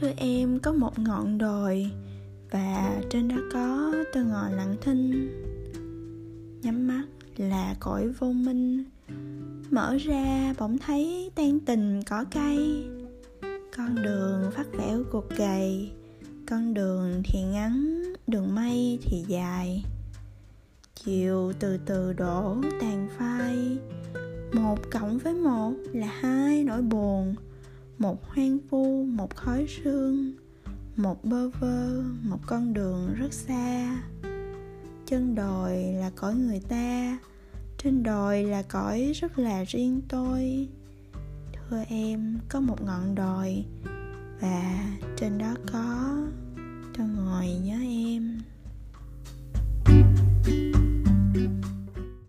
thưa em, có một ngọn đồi và trên đó có tôi ngồi lặng thinh. Nhắm mắt là cõi vô minh. Mở ra bỗng thấy tan tình cỏ cây. Con đường phát vẻo cuộc gầy con đường thì ngắn, đường mây thì dài. Chiều từ từ đổ tàn phai, một cộng với một là hai nỗi buồn một hoang vu, một khói sương, một bơ vơ, một con đường rất xa. Chân đồi là cõi người ta, trên đồi là cõi rất là riêng tôi. Thưa em, có một ngọn đồi và trên đó có